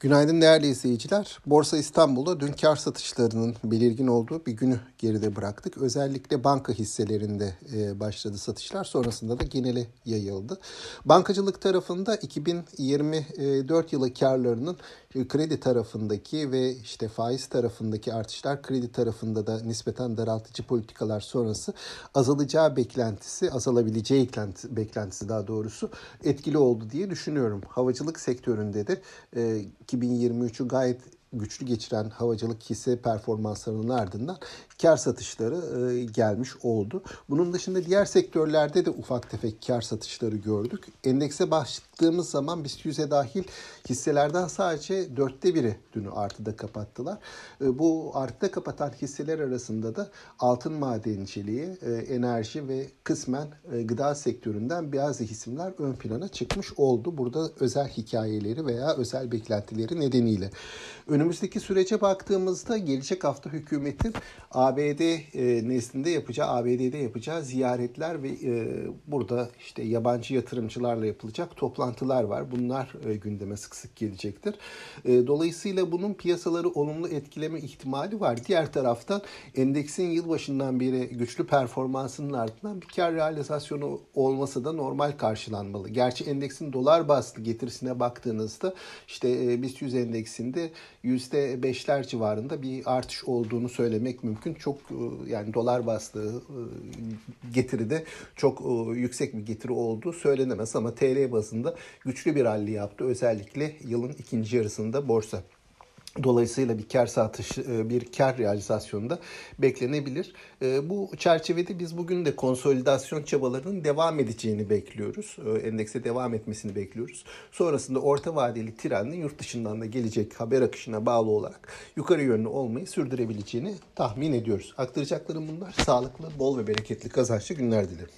Günaydın değerli izleyiciler. Borsa İstanbul'da dün kar satışlarının belirgin olduğu bir günü geride bıraktık. Özellikle banka hisselerinde e, başladı satışlar. Sonrasında da genele yayıldı. Bankacılık tarafında 2024 yılı karlarının e, kredi tarafındaki ve işte faiz tarafındaki artışlar kredi tarafında da nispeten daraltıcı politikalar sonrası azalacağı beklentisi, azalabileceği beklentisi daha doğrusu etkili oldu diye düşünüyorum. Havacılık sektöründe de 2023'ü gayet güçlü geçiren havacılık hisse performanslarının ardından kar satışları e, gelmiş oldu. Bunun dışında diğer sektörlerde de ufak tefek kar satışları gördük. Endekse baktığımız zaman BIST 100'e dahil hisselerden sadece dörtte biri dünü artıda kapattılar. E, bu artıda kapatan hisseler arasında da altın madenciliği, e, enerji ve kısmen e, gıda sektöründen bazı isimler ön plana çıkmış oldu. Burada özel hikayeleri veya özel beklentileri nedeniyle. Önümüzdeki sürece baktığımızda gelecek hafta hükümetin ABD e, nezdinde yapacağı, ABD'de yapacağı ziyaretler ve e, burada işte yabancı yatırımcılarla yapılacak toplantılar var. Bunlar e, gündeme sık sık gelecektir. E, dolayısıyla bunun piyasaları olumlu etkileme ihtimali var. Diğer taraftan endeksin yılbaşından beri güçlü performansının ardından bir kar realizasyonu olması da normal karşılanmalı. Gerçi endeksin dolar bazlı getirisine baktığınızda işte BIST 100 endeksinde %5'ler civarında bir artış olduğunu söylemek mümkün. Çok e, yani dolar bastığı e, getiride çok e, yüksek bir getiri olduğu söylenemez ama TL bazında güçlü bir rally yaptı. Özellikle yılın ikinci yarısında borsa. Dolayısıyla bir kar satış, e, bir kar realizasyonunda beklenebilir. E, bu çerçevede biz bugün de konsolidasyon çabalarının devam edeceğini bekliyoruz. E, endekse devam etmesini bekliyoruz. Sonrasında orta vadeli trendin yurt dışından da gelecek haber akışına bağlı olarak yukarı yönlü olmayı sürdürebileceğini tahmin ediyoruz. Aktaracaklarım bunlar. Sağlıklı, bol ve bereketli kazançlı günler dilerim.